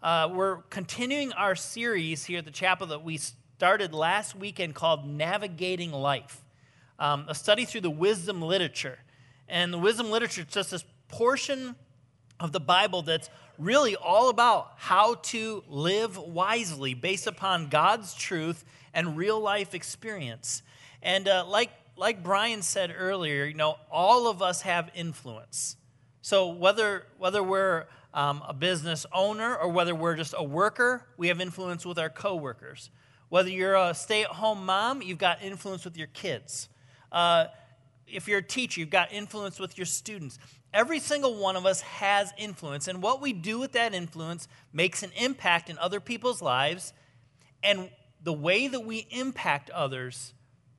Uh, we're continuing our series here at the chapel that we started last weekend called Navigating Life, um, a study through the wisdom literature. And the wisdom literature is just this portion of the Bible that's really all about how to live wisely based upon God's truth and real life experience. And uh, like, like Brian said earlier, you know, all of us have influence. So whether, whether we're um, a business owner or whether we're just a worker, we have influence with our coworkers. Whether you're a stay at home mom, you've got influence with your kids. Uh, if you're a teacher, you've got influence with your students. Every single one of us has influence, and what we do with that influence makes an impact in other people's lives. And the way that we impact others,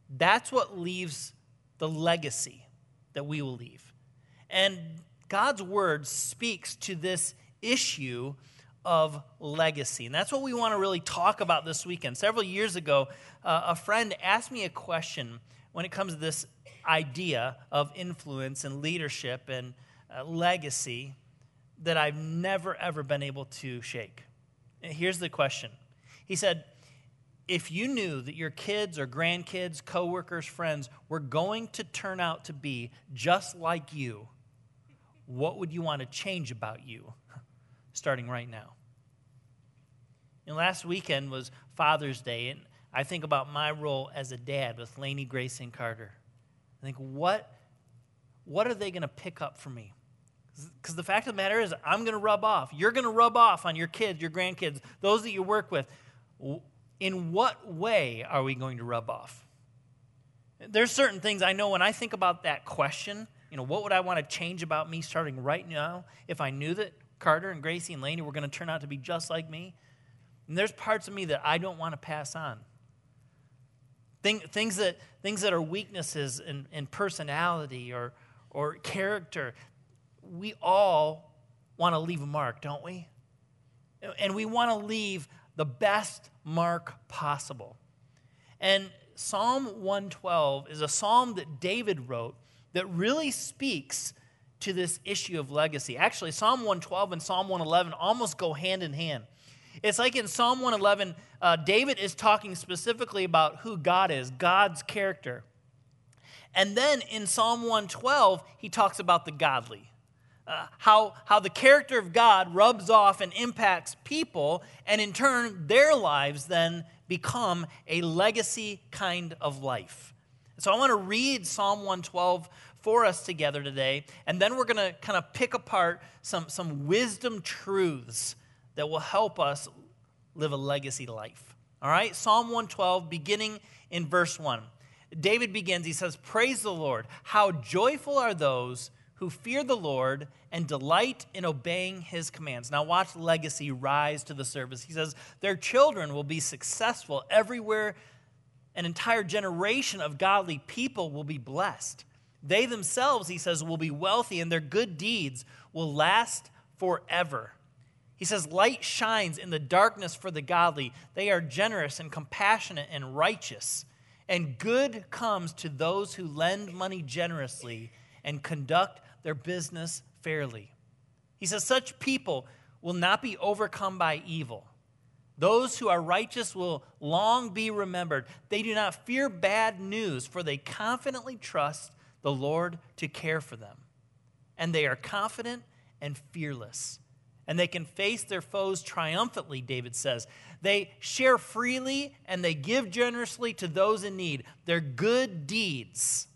that's what leaves the legacy that we will leave. And God's word speaks to this issue of legacy. And that's what we want to really talk about this weekend. Several years ago, uh, a friend asked me a question when it comes to this idea of influence and leadership and uh, legacy that I've never, ever been able to shake. And here's the question He said, if you knew that your kids or grandkids, coworkers, friends were going to turn out to be just like you, what would you want to change about you starting right now? And last weekend was Father's Day, and I think about my role as a dad with Lainey, Grace, and Carter. I think, what, what are they going to pick up from me? Because the fact of the matter is, I'm going to rub off. You're going to rub off on your kids, your grandkids, those that you work with. In what way are we going to rub off? There's certain things I know when I think about that question, you know, what would I want to change about me starting right now if I knew that Carter and Gracie and Laney were going to turn out to be just like me? And there's parts of me that I don't want to pass on. Thing, things, that, things that are weaknesses in, in personality or, or character, we all want to leave a mark, don't we? And we want to leave the best mark possible. And Psalm 112 is a psalm that David wrote that really speaks to this issue of legacy. Actually, Psalm 112 and Psalm 111 almost go hand in hand. It's like in Psalm 111, uh, David is talking specifically about who God is, God's character. And then in Psalm 112, he talks about the godly. Uh, how, how the character of God rubs off and impacts people, and in turn, their lives then become a legacy kind of life. So I want to read Psalm 112 for us together today, and then we're going to kind of pick apart some, some wisdom truths that will help us live a legacy life. All right? Psalm 112, beginning in verse 1. David begins, he says, Praise the Lord. How joyful are those who fear the Lord and delight in obeying his commands. Now, watch legacy rise to the surface. He says, Their children will be successful everywhere. An entire generation of godly people will be blessed. They themselves, he says, will be wealthy, and their good deeds will last forever. He says, Light shines in the darkness for the godly. They are generous and compassionate and righteous. And good comes to those who lend money generously and conduct their business fairly. He says, Such people will not be overcome by evil. Those who are righteous will long be remembered. They do not fear bad news, for they confidently trust the Lord to care for them. And they are confident and fearless and they can face their foes triumphantly, David says. They share freely and they give generously to those in need. Their good deeds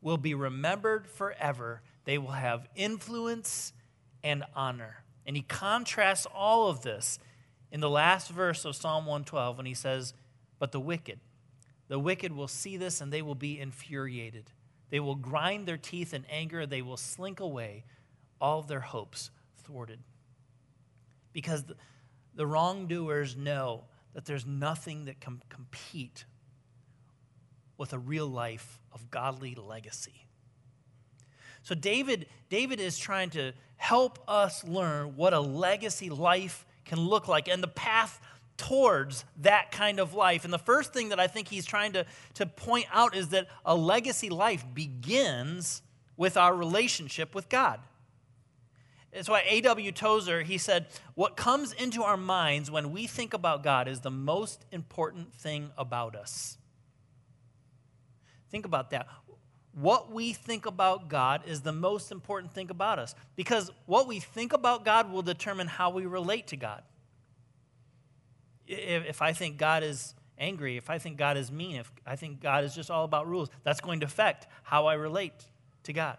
will be remembered forever. They will have influence and honor. And he contrasts all of this in the last verse of Psalm 112 when he says, But the wicked, the wicked will see this and they will be infuriated. They will grind their teeth in anger. They will slink away, all their hopes thwarted because the, the wrongdoers know that there's nothing that can compete with a real life of godly legacy. So David, David is trying to help us learn what a legacy life can look like and the path towards that kind of life. And the first thing that I think he's trying to, to point out is that a legacy life begins with our relationship with God. It's why A.W. Tozer, he said, What comes into our minds when we think about God is the most important thing about us. Think about that. What we think about God is the most important thing about us because what we think about God will determine how we relate to God. If I think God is angry, if I think God is mean, if I think God is just all about rules, that's going to affect how I relate to God.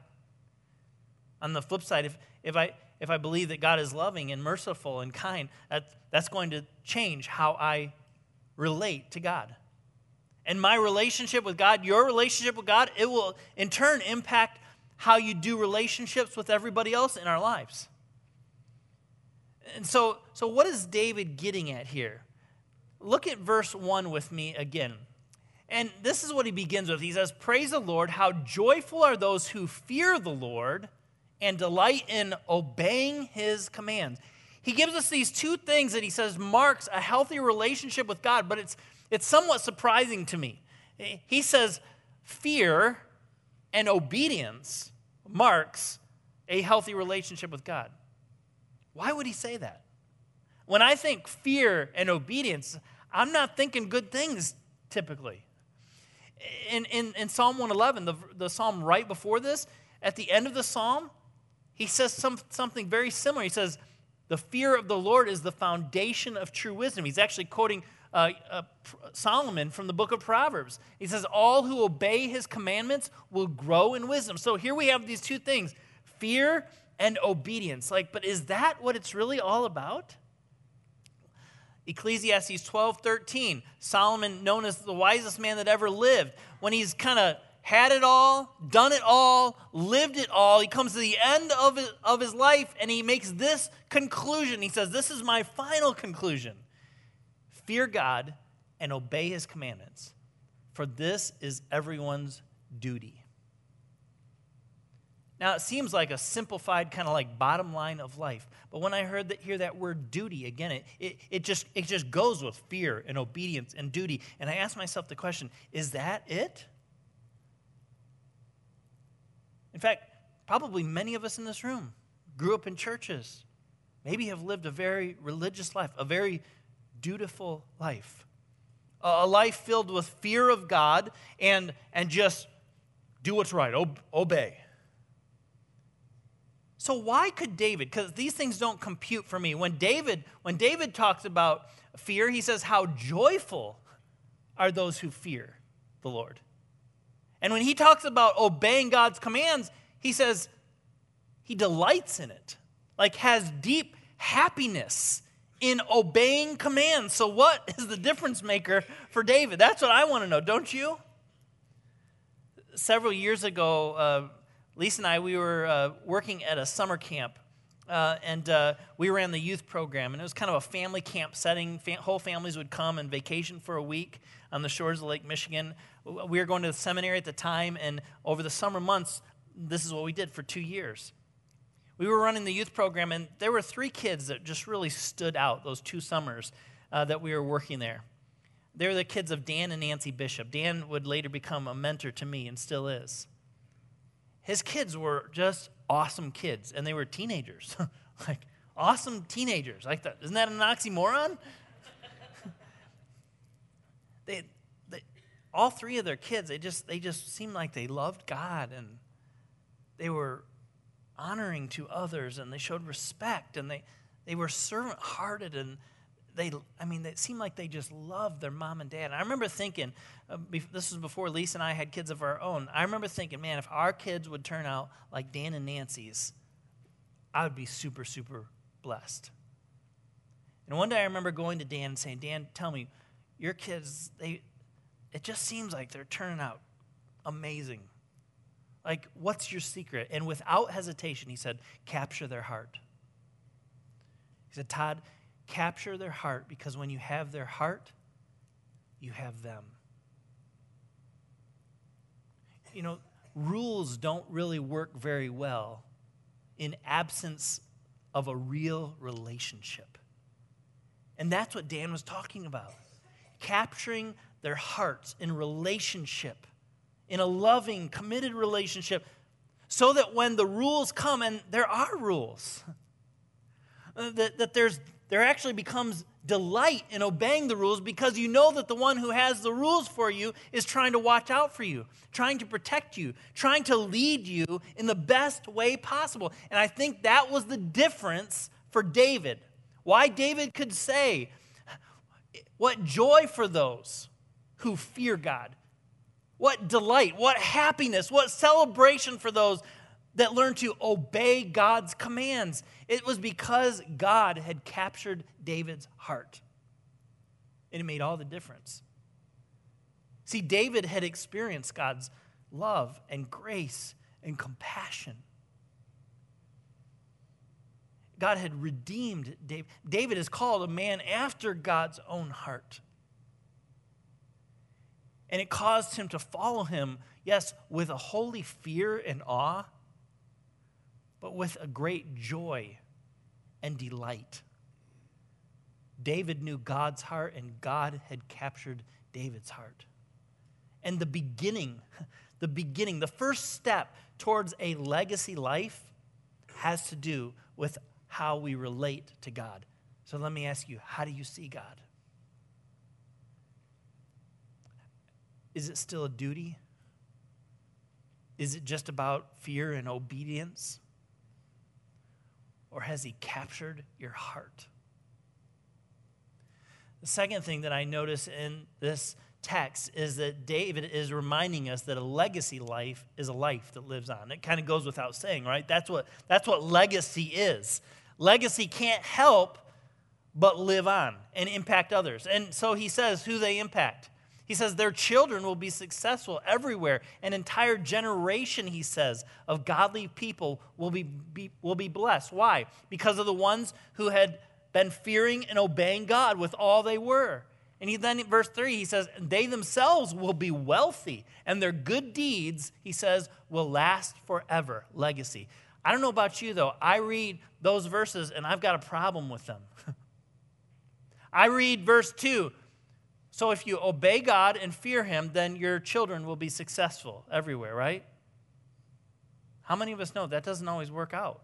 On the flip side, if, if, I, if I believe that God is loving and merciful and kind, that, that's going to change how I relate to God. And my relationship with God, your relationship with God, it will in turn impact how you do relationships with everybody else in our lives. And so, so what is David getting at here? Look at verse 1 with me again. And this is what he begins with. He says, Praise the Lord, how joyful are those who fear the Lord and delight in obeying his commands. He gives us these two things that he says marks a healthy relationship with God, but it's, it's somewhat surprising to me. He says, Fear and obedience marks a healthy relationship with God. Why would he say that? When I think fear and obedience, I'm not thinking good things typically. In, in, in Psalm 111, the, the psalm right before this, at the end of the psalm, he says some, something very similar. He says, The fear of the Lord is the foundation of true wisdom. He's actually quoting uh, uh, Solomon from the book of Proverbs. He says, All who obey his commandments will grow in wisdom. So here we have these two things fear and obedience. Like, but is that what it's really all about? Ecclesiastes 12 13, Solomon, known as the wisest man that ever lived, when he's kind of had it all, done it all, lived it all, he comes to the end of his, of his life and he makes this conclusion. He says, This is my final conclusion fear God and obey his commandments, for this is everyone's duty. Now, it seems like a simplified kind of like bottom line of life. But when I heard that, hear that word duty, again, it, it, it, just, it just goes with fear and obedience and duty. And I ask myself the question is that it? In fact, probably many of us in this room grew up in churches, maybe have lived a very religious life, a very dutiful life, a life filled with fear of God and, and just do what's right, obey. So why could David? Because these things don't compute for me. When David, when David talks about fear, he says, How joyful are those who fear the Lord. And when he talks about obeying God's commands, he says he delights in it, like has deep happiness in obeying commands. So, what is the difference maker for David? That's what I want to know, don't you? Several years ago, uh, Lisa and I, we were uh, working at a summer camp, uh, and uh, we ran the youth program, and it was kind of a family camp setting. Whole families would come and vacation for a week on the shores of Lake Michigan. We were going to the seminary at the time, and over the summer months, this is what we did for two years. We were running the youth program, and there were three kids that just really stood out those two summers uh, that we were working there. They were the kids of Dan and Nancy Bishop. Dan would later become a mentor to me and still is his kids were just awesome kids, and they were teenagers. like, awesome teenagers. Like that. Isn't that an oxymoron? they, they, all three of their kids, they just, they just seemed like they loved God and they were honoring to others and they showed respect and they, they were servant hearted and they, I mean, it seemed like they just loved their mom and dad. And I remember thinking, uh, this was before Lisa and I had kids of our own. I remember thinking, man, if our kids would turn out like Dan and Nancy's, I would be super, super blessed. And one day I remember going to Dan and saying, Dan, tell me, your kids, they, it just seems like they're turning out amazing. Like, what's your secret? And without hesitation, he said, capture their heart. He said, Todd, capture their heart because when you have their heart, you have them. You know, rules don't really work very well in absence of a real relationship. And that's what Dan was talking about. Capturing their hearts in relationship, in a loving, committed relationship, so that when the rules come, and there are rules, uh, that, that there's, there actually becomes delight in obeying the rules because you know that the one who has the rules for you is trying to watch out for you, trying to protect you, trying to lead you in the best way possible. And I think that was the difference for David. Why David could say, What joy for those who fear God. What delight, what happiness, what celebration for those that learned to obey God's commands. It was because God had captured David's heart. And it made all the difference. See, David had experienced God's love and grace and compassion. God had redeemed David. David is called a man after God's own heart. And it caused him to follow him, yes, with a holy fear and awe but with a great joy and delight. David knew God's heart, and God had captured David's heart. And the beginning, the beginning, the first step towards a legacy life has to do with how we relate to God. So let me ask you how do you see God? Is it still a duty? Is it just about fear and obedience? or has he captured your heart? The second thing that I notice in this text is that David is reminding us that a legacy life is a life that lives on. It kind of goes without saying, right? That's what, that's what legacy is. Legacy can't help but live on and impact others. And so he says who they impact. He says their children will be successful everywhere. An entire generation, he says, of godly people will be, be, will be blessed. Why? Because of the ones who had been fearing and obeying God with all they were. And he then, verse 3, he says, they themselves will be wealthy, and their good deeds, he says, will last forever. Legacy. I don't know about you, though. I read those verses, and I've got a problem with them. I read verse 2 so if you obey God and fear Him, then your children will be successful everywhere, right? How many of us know that doesn't always work out?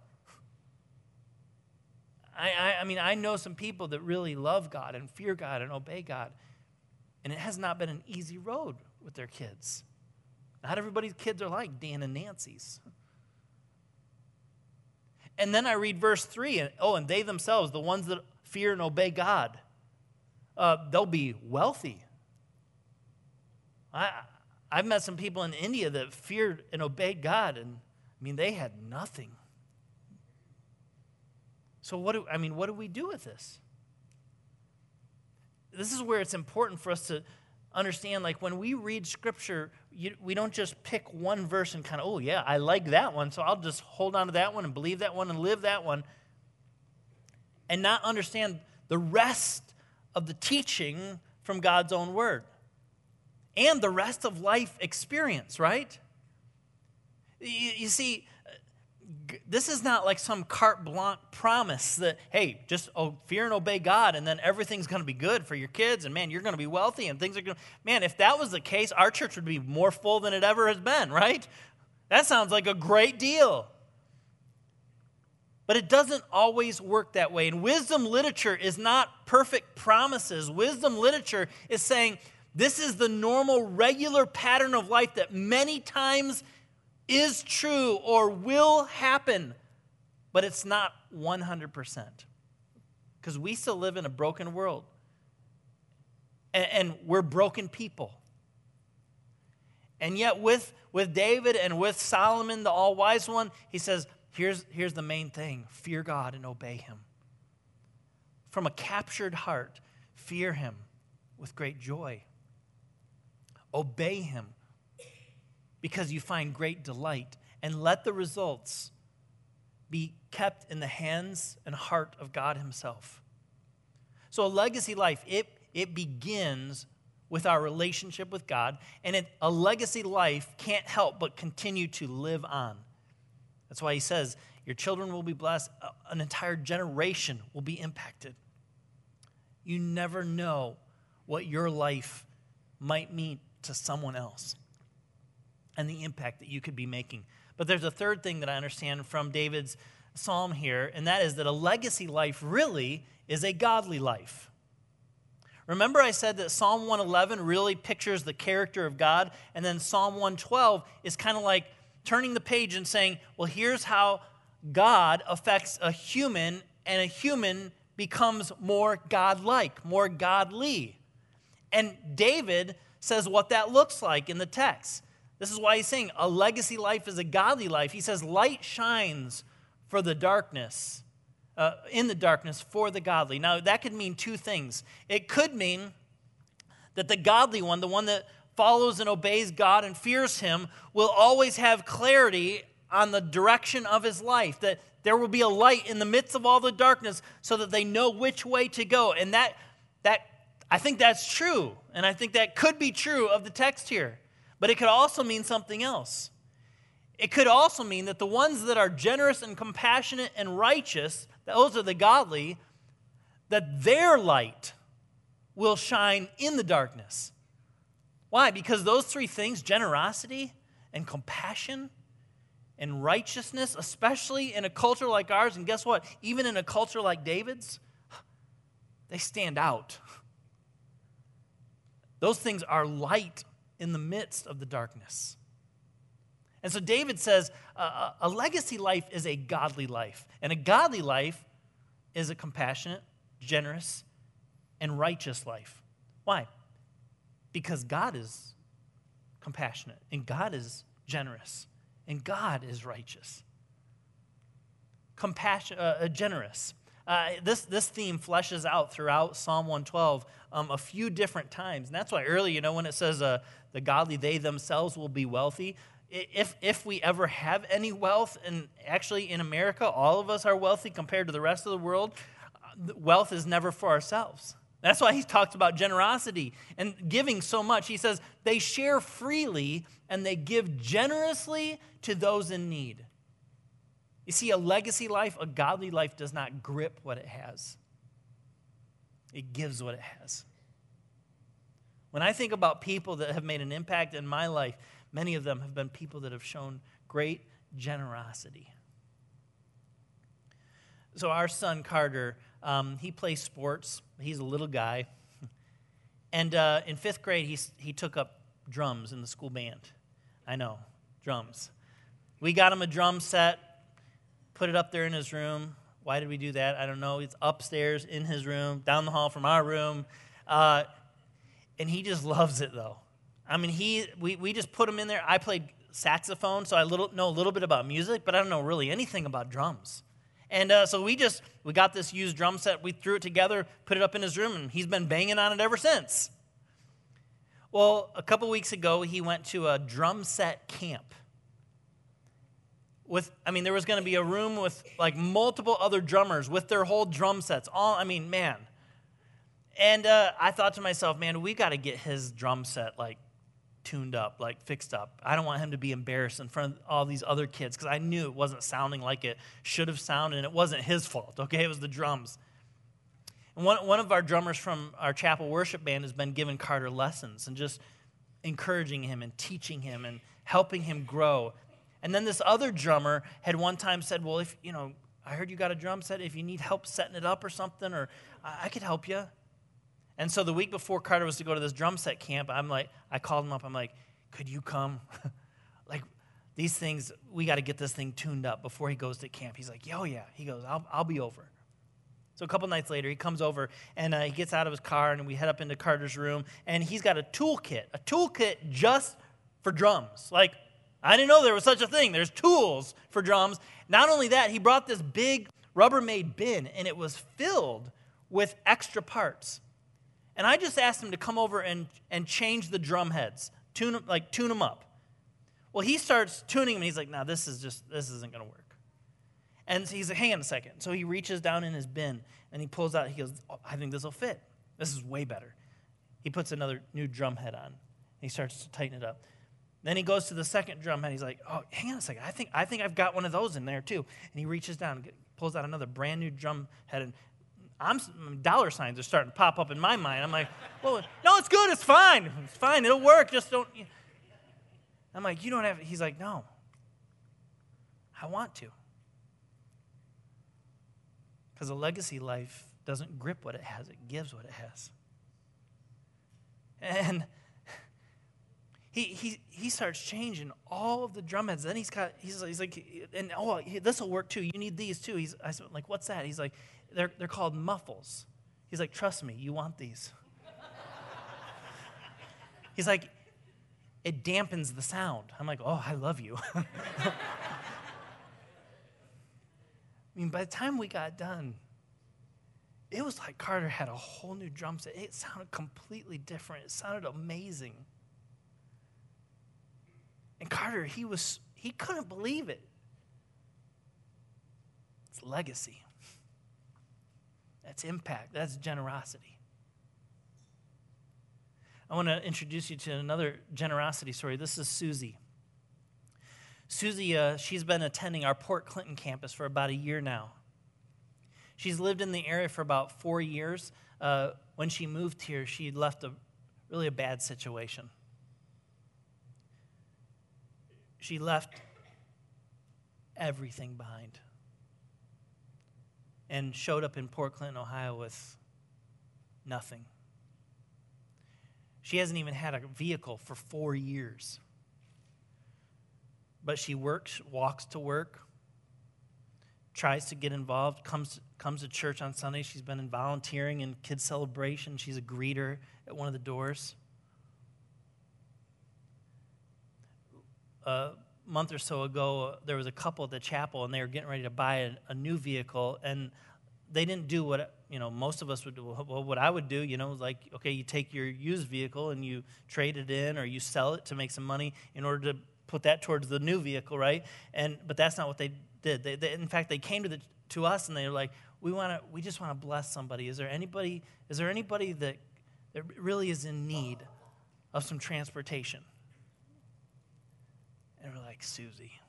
I, I, I, mean, I know some people that really love God and fear God and obey God, and it has not been an easy road with their kids. Not everybody's kids are like Dan and Nancy's. And then I read verse 3, and oh, and they themselves, the ones that fear and obey God, uh, they'll be wealthy. I, I've met some people in India that feared and obeyed God, and I mean, they had nothing. So, what do, I mean, what do we do with this? This is where it's important for us to understand like when we read scripture you, we don't just pick one verse and kind of oh yeah i like that one so i'll just hold on to that one and believe that one and live that one and not understand the rest of the teaching from God's own word and the rest of life experience, right? You, you see, this is not like some carte blanche promise that, hey, just oh, fear and obey God and then everything's going to be good for your kids and man, you're going to be wealthy and things are going to. Man, if that was the case, our church would be more full than it ever has been, right? That sounds like a great deal. But it doesn't always work that way. And wisdom literature is not perfect promises. Wisdom literature is saying this is the normal, regular pattern of life that many times is true or will happen, but it's not 100%. Because we still live in a broken world. And, and we're broken people. And yet, with, with David and with Solomon, the all wise one, he says, Here's, here's the main thing fear God and obey Him. From a captured heart, fear Him with great joy. Obey Him because you find great delight, and let the results be kept in the hands and heart of God Himself. So, a legacy life, it, it begins with our relationship with God, and it, a legacy life can't help but continue to live on. That's why he says, Your children will be blessed, an entire generation will be impacted. You never know what your life might mean to someone else and the impact that you could be making. But there's a third thing that I understand from David's psalm here, and that is that a legacy life really is a godly life. Remember, I said that Psalm 111 really pictures the character of God, and then Psalm 112 is kind of like turning the page and saying, well, here's how God affects a human, and a human becomes more godlike, more godly. And David says what that looks like in the text. This is why he's saying a legacy life is a godly life. He says, light shines for the darkness, uh, in the darkness for the godly. Now, that could mean two things. It could mean that the godly one, the one that follows and obeys God and fears Him, will always have clarity on the direction of his life, that there will be a light in the midst of all the darkness so that they know which way to go. And that, that I think that's true. And I think that could be true of the text here. But it could also mean something else. It could also mean that the ones that are generous and compassionate and righteous, those are the godly, that their light will shine in the darkness. Why? Because those three things generosity and compassion and righteousness, especially in a culture like ours, and guess what? Even in a culture like David's, they stand out. Those things are light in the midst of the darkness. And so David says a legacy life is a godly life, and a godly life is a compassionate, generous, and righteous life. Why? Because God is compassionate and God is generous and God is righteous. Compassion, uh, uh generous. Uh, this, this theme fleshes out throughout Psalm 112 um, a few different times. And that's why early, you know, when it says uh, the godly, they themselves will be wealthy, if, if we ever have any wealth, and actually in America, all of us are wealthy compared to the rest of the world, uh, wealth is never for ourselves. That's why he talks about generosity and giving so much. He says they share freely and they give generously to those in need. You see, a legacy life, a godly life, does not grip what it has, it gives what it has. When I think about people that have made an impact in my life, many of them have been people that have shown great generosity. So, our son Carter, um, he plays sports. He's a little guy. And uh, in fifth grade, he, he took up drums in the school band. I know, drums. We got him a drum set, put it up there in his room. Why did we do that? I don't know. It's upstairs in his room, down the hall from our room. Uh, and he just loves it, though. I mean, he, we, we just put him in there. I played saxophone, so I little, know a little bit about music, but I don't know really anything about drums. And uh, so we just, we got this used drum set, we threw it together, put it up in his room, and he's been banging on it ever since. Well, a couple weeks ago, he went to a drum set camp. With, I mean, there was going to be a room with like multiple other drummers with their whole drum sets. All, I mean, man. And uh, I thought to myself, man, we got to get his drum set like tuned up, like fixed up. I don't want him to be embarrassed in front of all these other kids because I knew it wasn't sounding like it should have sounded, and it wasn't his fault, okay? It was the drums. And one, one of our drummers from our chapel worship band has been giving Carter lessons and just encouraging him and teaching him and helping him grow. And then this other drummer had one time said, Well, if, you know, I heard you got a drum set. If you need help setting it up or something, or I, I could help you. And so the week before Carter was to go to this drum set camp, I'm like, I called him up. I'm like, could you come? like, these things, we got to get this thing tuned up before he goes to camp. He's like, yo, yeah. He goes, I'll, I'll be over. So a couple nights later, he comes over and uh, he gets out of his car and we head up into Carter's room and he's got a toolkit, a toolkit just for drums. Like, I didn't know there was such a thing. There's tools for drums. Not only that, he brought this big Rubbermaid bin and it was filled with extra parts. And I just asked him to come over and, and change the drum heads, tune like tune them up. Well, he starts tuning them, and he's like, "No, this is just this isn't going to work." And he's like, "Hang on a second. So he reaches down in his bin and he pulls out. He goes, oh, "I think this will fit. This is way better." He puts another new drum head on. He starts to tighten it up. Then he goes to the second drum head. He's like, "Oh, hang on a second. I think I think I've got one of those in there too." And he reaches down, and pulls out another brand new drum head, and I'm mm, dollar signs are starting to pop up in my mind. I'm like, well, no, it's good. It's fine. It's fine. It'll work. Just don't. I'm like, you don't have. He's like, no. I want to. Because a legacy life doesn't grip what it has, it gives what it has. And he, he, he starts changing all of the drum heads. Then he's got, he's, he's like, and oh, this will work too. You need these too. He's, I said, like, what's that? He's like, they're, they're called muffles. He's like, trust me, you want these. he's like, it dampens the sound. I'm like, oh, I love you. I mean, by the time we got done, it was like Carter had a whole new drum set. It sounded completely different. It sounded amazing. And Carter, he was he couldn't believe it. It's legacy. That's impact. That's generosity. I want to introduce you to another generosity story. This is Susie. Susie, uh, she's been attending our Port Clinton campus for about a year now. She's lived in the area for about four years. Uh, when she moved here, she left a really a bad situation. She left everything behind and showed up in Port Clinton, Ohio with nothing. She hasn't even had a vehicle for four years. But she works, walks to work, tries to get involved, comes, comes to church on Sunday. She's been in volunteering in kids' celebration. She's a greeter at one of the doors. A month or so ago, there was a couple at the chapel, and they were getting ready to buy a, a new vehicle, and they didn't do what you know most of us would do. Well, what I would do, you know, like okay, you take your used vehicle and you trade it in, or you sell it to make some money in order to put that towards the new vehicle, right? And but that's not what they did. They, they, in fact, they came to the to us and they were like, we want to, we just want to bless somebody. Is there anybody? Is there anybody that that really is in need of some transportation? And we're like, Susie.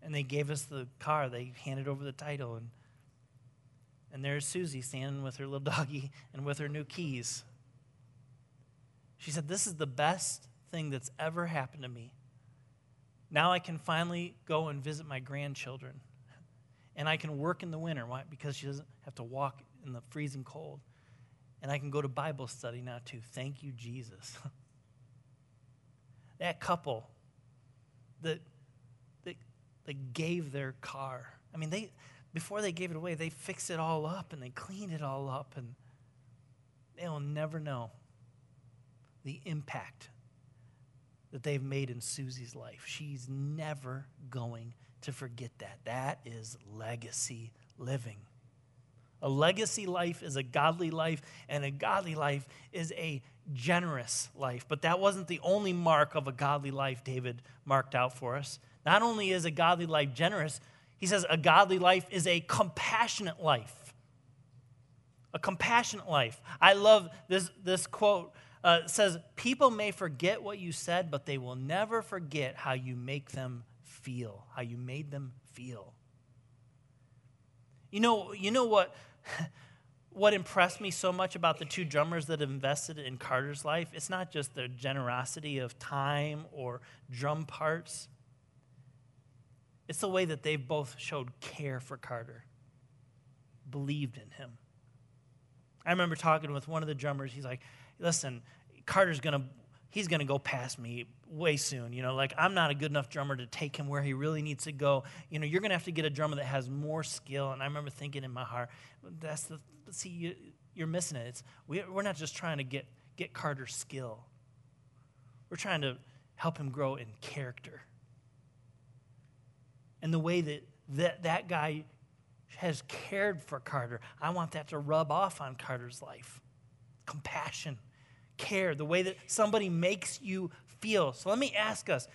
And they gave us the car. They handed over the title. And, and there's Susie standing with her little doggy and with her new keys. She said, This is the best thing that's ever happened to me. Now I can finally go and visit my grandchildren. And I can work in the winter. Why? Because she doesn't have to walk in the freezing cold. And I can go to Bible study now, too. Thank you, Jesus. that couple that they gave their car. I mean, they before they gave it away, they fixed it all up and they cleaned it all up, and they'll never know the impact that they've made in Susie's life. She's never going to forget that. That is legacy living. A legacy life is a godly life, and a godly life is a generous life. But that wasn't the only mark of a godly life David marked out for us. Not only is a godly life generous, he says a godly life is a compassionate life. A compassionate life. I love this, this quote. Uh, says, People may forget what you said, but they will never forget how you make them feel, how you made them feel. You know, you know what, what impressed me so much about the two drummers that invested in Carter's life? It's not just their generosity of time or drum parts, it's the way that they've both showed care for Carter, believed in him. I remember talking with one of the drummers. He's like, listen, Carter's going to. He's going to go past me way soon. You know, like I'm not a good enough drummer to take him where he really needs to go. You know, you're going to have to get a drummer that has more skill. And I remember thinking in my heart, that's the, see, you, you're missing it. It's, we, we're not just trying to get, get Carter's skill, we're trying to help him grow in character and the way that that, that guy has cared for Carter. I want that to rub off on Carter's life. Compassion, care, the way that somebody makes you feel. So let me ask us,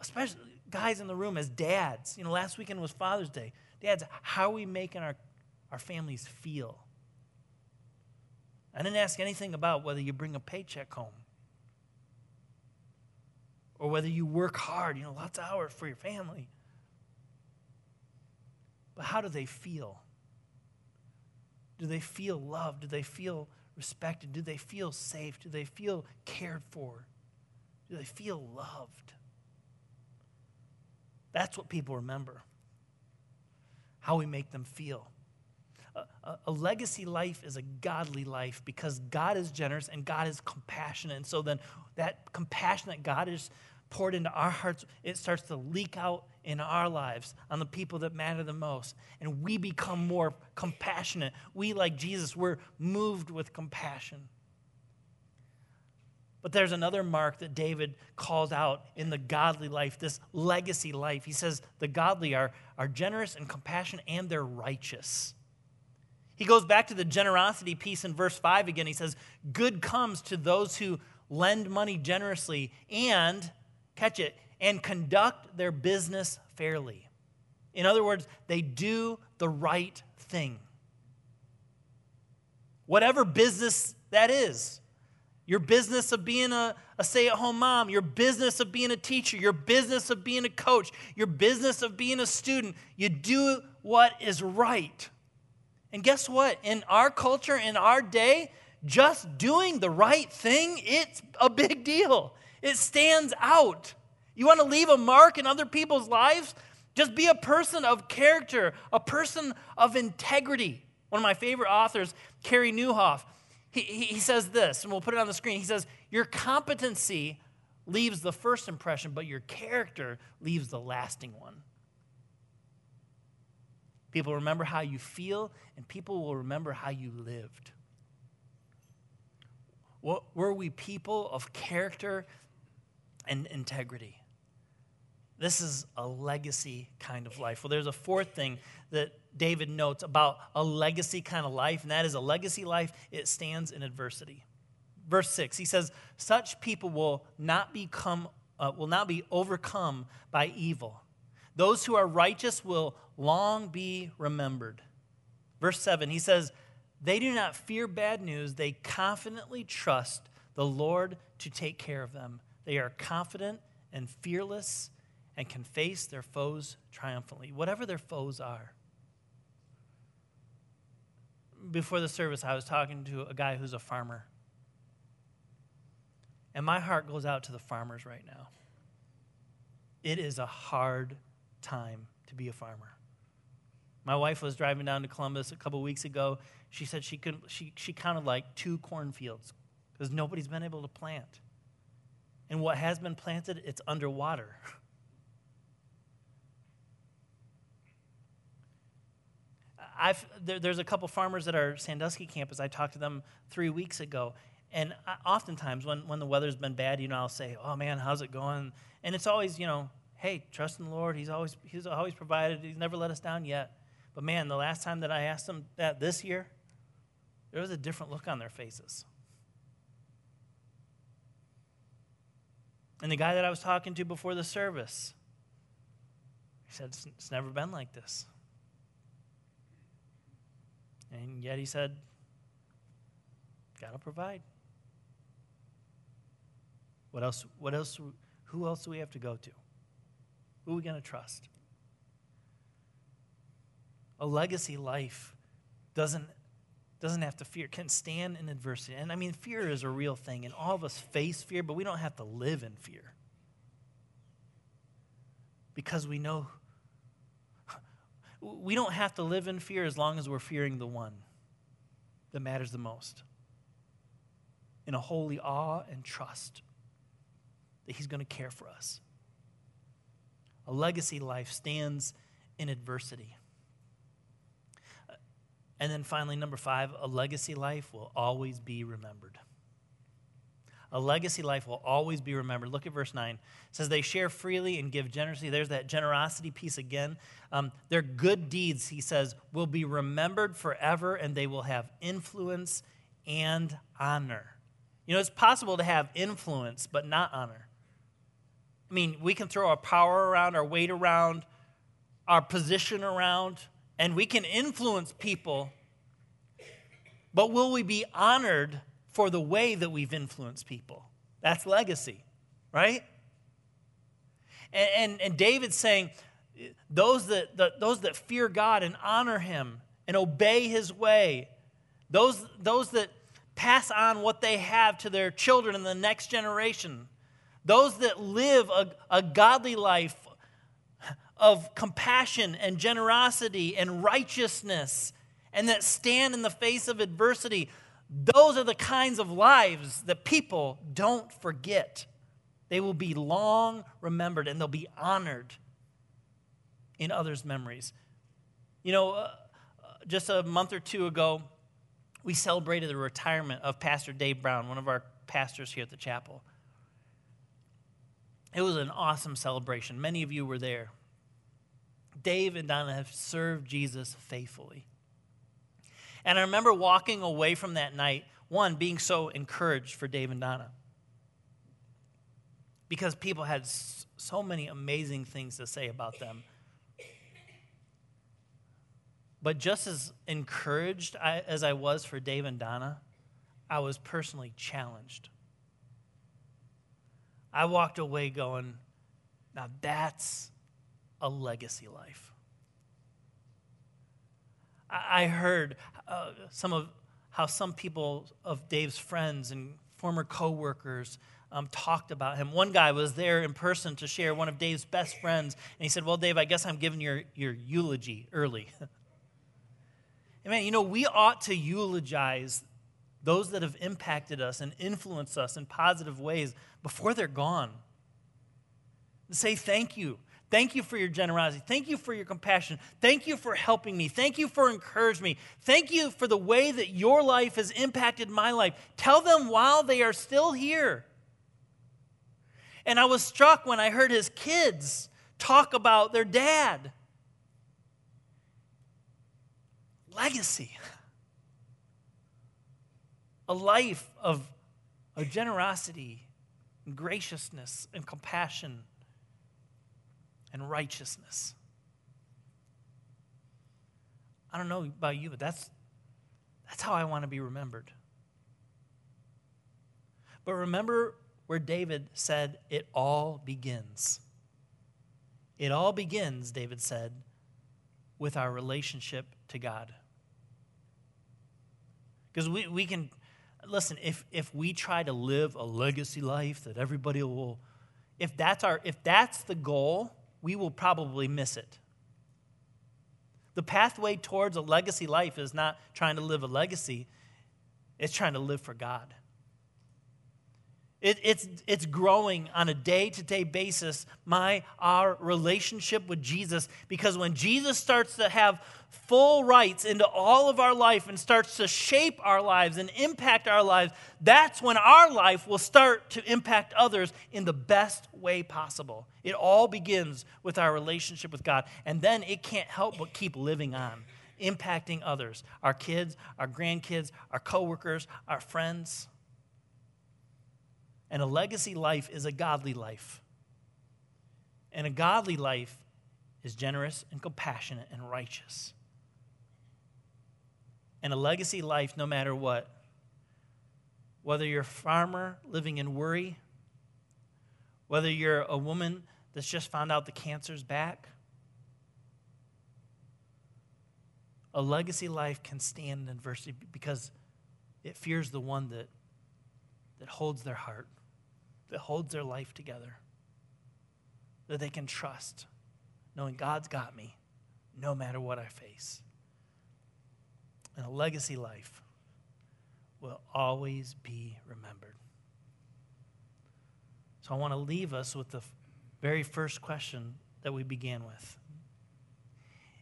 especially guys in the room as dads, you know, last weekend was Father's Day. Dads, how are we making our, our families feel? I didn't ask anything about whether you bring a paycheck home or whether you work hard, you know, lots of hours for your family. But how do they feel? Do they feel loved? Do they feel respected? Do they feel safe? Do they feel cared for? Do they feel loved? That's what people remember. how we make them feel. A, a, legacy life is a godly life because God is generous and God is compassionate. And so then that compassion that God is poured into our hearts, it starts to leak out in our lives on the people that matter the most. And we become more compassionate. We, like Jesus, we're moved with compassion. But there's another mark that David calls out in the godly life, this legacy life. He says the godly are, are generous and compassionate and they're righteous. He goes back to the generosity piece in verse 5 again. He says, Good comes to those who lend money generously and, catch it, and conduct their business fairly. In other words, they do the right thing. Whatever business that is your business of being a, a stay at home mom, your business of being a teacher, your business of being a coach, your business of being a student. You do what is right. And guess what? In our culture, in our day, just doing the right thing, it's a big deal. It stands out. You want to leave a mark in other people's lives? Just be a person of character, a person of integrity. One of my favorite authors, Carey Nieuwhof, he, he says this, and we'll put it on the screen. He says, Your competency leaves the first impression, but your character leaves the lasting one. People remember how you feel, and people will remember how you lived. What, were we people of character and integrity? This is a legacy kind of life. Well, there's a fourth thing that David notes about a legacy kind of life, and that is a legacy life, it stands in adversity. Verse 6, he says, Such people will not become uh, will not be overcome by evil. Those who are righteous will long be remembered. Verse 7, he says, They do not fear bad news, they confidently trust the Lord to take care of them. They are confident and fearless and can face their foes triumphantly, whatever their foes are. Before the service, I was talking to a guy who's a farmer. And my heart goes out to the farmers right now. It is a hard time to be a farmer. My wife was driving down to Columbus a couple weeks ago. She said she could she, she counted like two cornfields because nobody's been able to plant. And what has been planted, it's underwater. I've, there, there's a couple farmers at our Sandusky campus. I talked to them three weeks ago. And I, oftentimes, when, when the weather's been bad, you know, I'll say, Oh man, how's it going? And it's always, you know, hey, trust in the Lord. He's always, he's always provided, He's never let us down yet. But man, the last time that I asked them that this year, there was a different look on their faces. And the guy that I was talking to before the service, he said, It's, it's never been like this. And yet he said, God will provide. What else? What else? Who else do we have to go to? Who are we going to trust? A legacy life doesn't, doesn't have to fear, can stand in adversity. And I mean, fear is a real thing, and all of us face fear, but we don't have to live in fear. Because we know we don't have to live in fear as long as we're fearing the one that matters the most. In a holy awe and trust that he's going to care for us. A legacy life stands in adversity. And then finally, number five, a legacy life will always be remembered. A legacy life will always be remembered. Look at verse 9. It says, They share freely and give generously. There's that generosity piece again. Um, their good deeds, he says, will be remembered forever and they will have influence and honor. You know, it's possible to have influence but not honor. I mean, we can throw our power around, our weight around, our position around, and we can influence people, but will we be honored for the way that we've influenced people. That's legacy, right? And, and, and David's saying, those that, the, those that fear God and honor him and obey his way, those, those that pass on what they have to their children and the next generation, those that live a, a godly life of compassion and generosity and righteousness and that stand in the face of adversity. Those are the kinds of lives that people don't forget. They will be long remembered and they'll be honored in others' memories. You know, uh, just a month or two ago, we celebrated the retirement of Pastor Dave Brown, one of our pastors here at the chapel. It was an awesome celebration. Many of you were there. Dave and Donna have served Jesus faithfully. And I remember walking away from that night, one, being so encouraged for Dave and Donna. Because people had so many amazing things to say about them. But just as encouraged as I was for Dave and Donna, I was personally challenged. I walked away going, now that's a legacy life. I heard uh, some of how some people of Dave's friends and former coworkers um, talked about him. One guy was there in person to share one of Dave's best friends, and he said, "Well, Dave, I guess I'm giving your your eulogy early." and man, you know, we ought to eulogize those that have impacted us and influenced us in positive ways before they're gone. Say thank you. Thank you for your generosity. Thank you for your compassion. Thank you for helping me. Thank you for encouraging me. Thank you for the way that your life has impacted my life. Tell them while they are still here. And I was struck when I heard his kids talk about their dad. Legacy. A life of, of generosity and graciousness and compassion and righteousness. I don't know about you, but that's, that's how I want to be remembered. But remember where David said, It all begins. It all begins, David said, with our relationship to God. Because we, we can, listen, if, if we try to live a legacy life that everybody will, if that's, our, if that's the goal, we will probably miss it. The pathway towards a legacy life is not trying to live a legacy, it's trying to live for God. It, it's, it's growing on a day to day basis, my, our relationship with Jesus. Because when Jesus starts to have full rights into all of our life and starts to shape our lives and impact our lives, that's when our life will start to impact others in the best way possible. It all begins with our relationship with God. And then it can't help but keep living on, impacting others our kids, our grandkids, our coworkers, our friends. And a legacy life is a godly life. And a godly life is generous and compassionate and righteous. And a legacy life, no matter what, whether you're a farmer living in worry, whether you're a woman that's just found out the cancer's back, a legacy life can stand in adversity because it fears the one that, that holds their heart that holds their life together, that they can trust, knowing God's got me no matter what I face. And a legacy life will always be remembered. So I want to leave us with the very first question that we began with.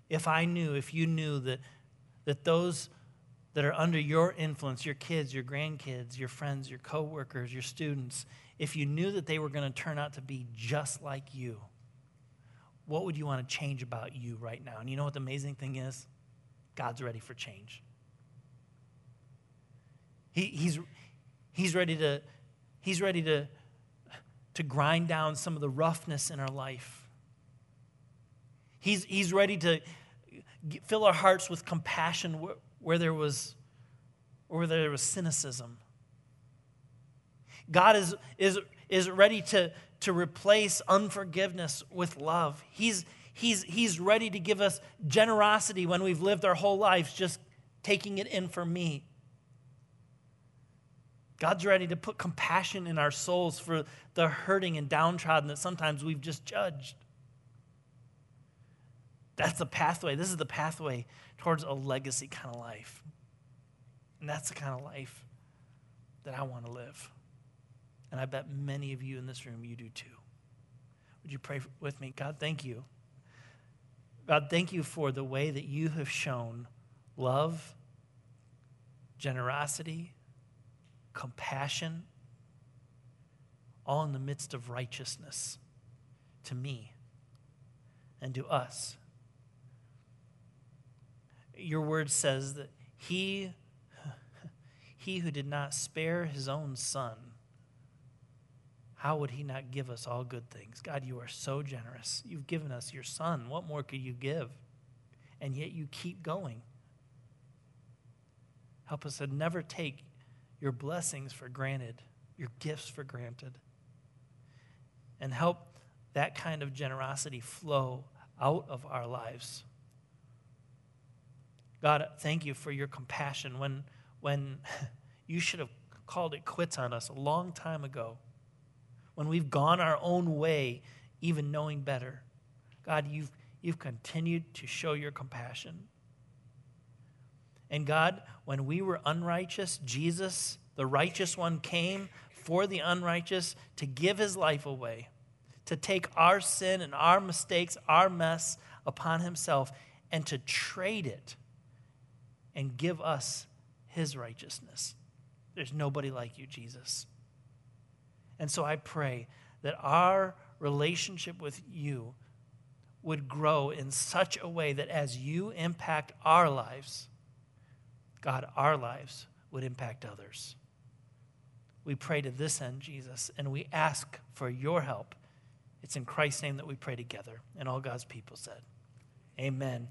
If I knew, if you knew that, that those that are under your influence, your kids, your grandkids, your friends, your coworkers, your students, if you knew that they were going to turn out to be just like you, what would you want to change about you right now? And you know what the amazing thing is? God's ready for change. He, he's, he's ready to, he's ready to, to grind down some of the roughness in our life. He's, he's ready to fill our hearts with compassion where, where there was where there was cynicism. God is, is, is ready to, to replace unforgiveness with love. He's, he's, he's ready to give us generosity when we've lived our whole lives just taking it in for me. God's ready to put compassion in our souls for the hurting and downtrodden that sometimes we've just judged. That's the pathway. This is the pathway towards a legacy kind of life. And that's the kind of life that I want to live. And I bet many of you in this room, you do too. Would you pray with me? God, thank you. God, thank you for the way that you have shown love, generosity, compassion, all in the midst of righteousness to me and to us. Your word says that he, he who did not spare his own son, how would he not give us all good things? God, you are so generous. You've given us your son. What more could you give? And yet you keep going. Help us to never take your blessings for granted, your gifts for granted. And help that kind of generosity flow out of our lives. God, thank you for your compassion when, when you should have called it quits on us a long time ago, when we've gone our own way, even knowing better. God, you've, you've continued to show your compassion. And God, when we were unrighteous, Jesus, the righteous one, came for the unrighteous to give his life away, to take our sin and our mistakes, our mess upon himself, and to trade it and give us his righteousness. There's nobody like you, Jesus. And so I pray that our relationship with you would grow in such a way that as you impact our lives, God, our lives would impact others. We pray to this end, Jesus, and we ask for your help. It's in Christ's name that we pray together. And all God's people said, Amen.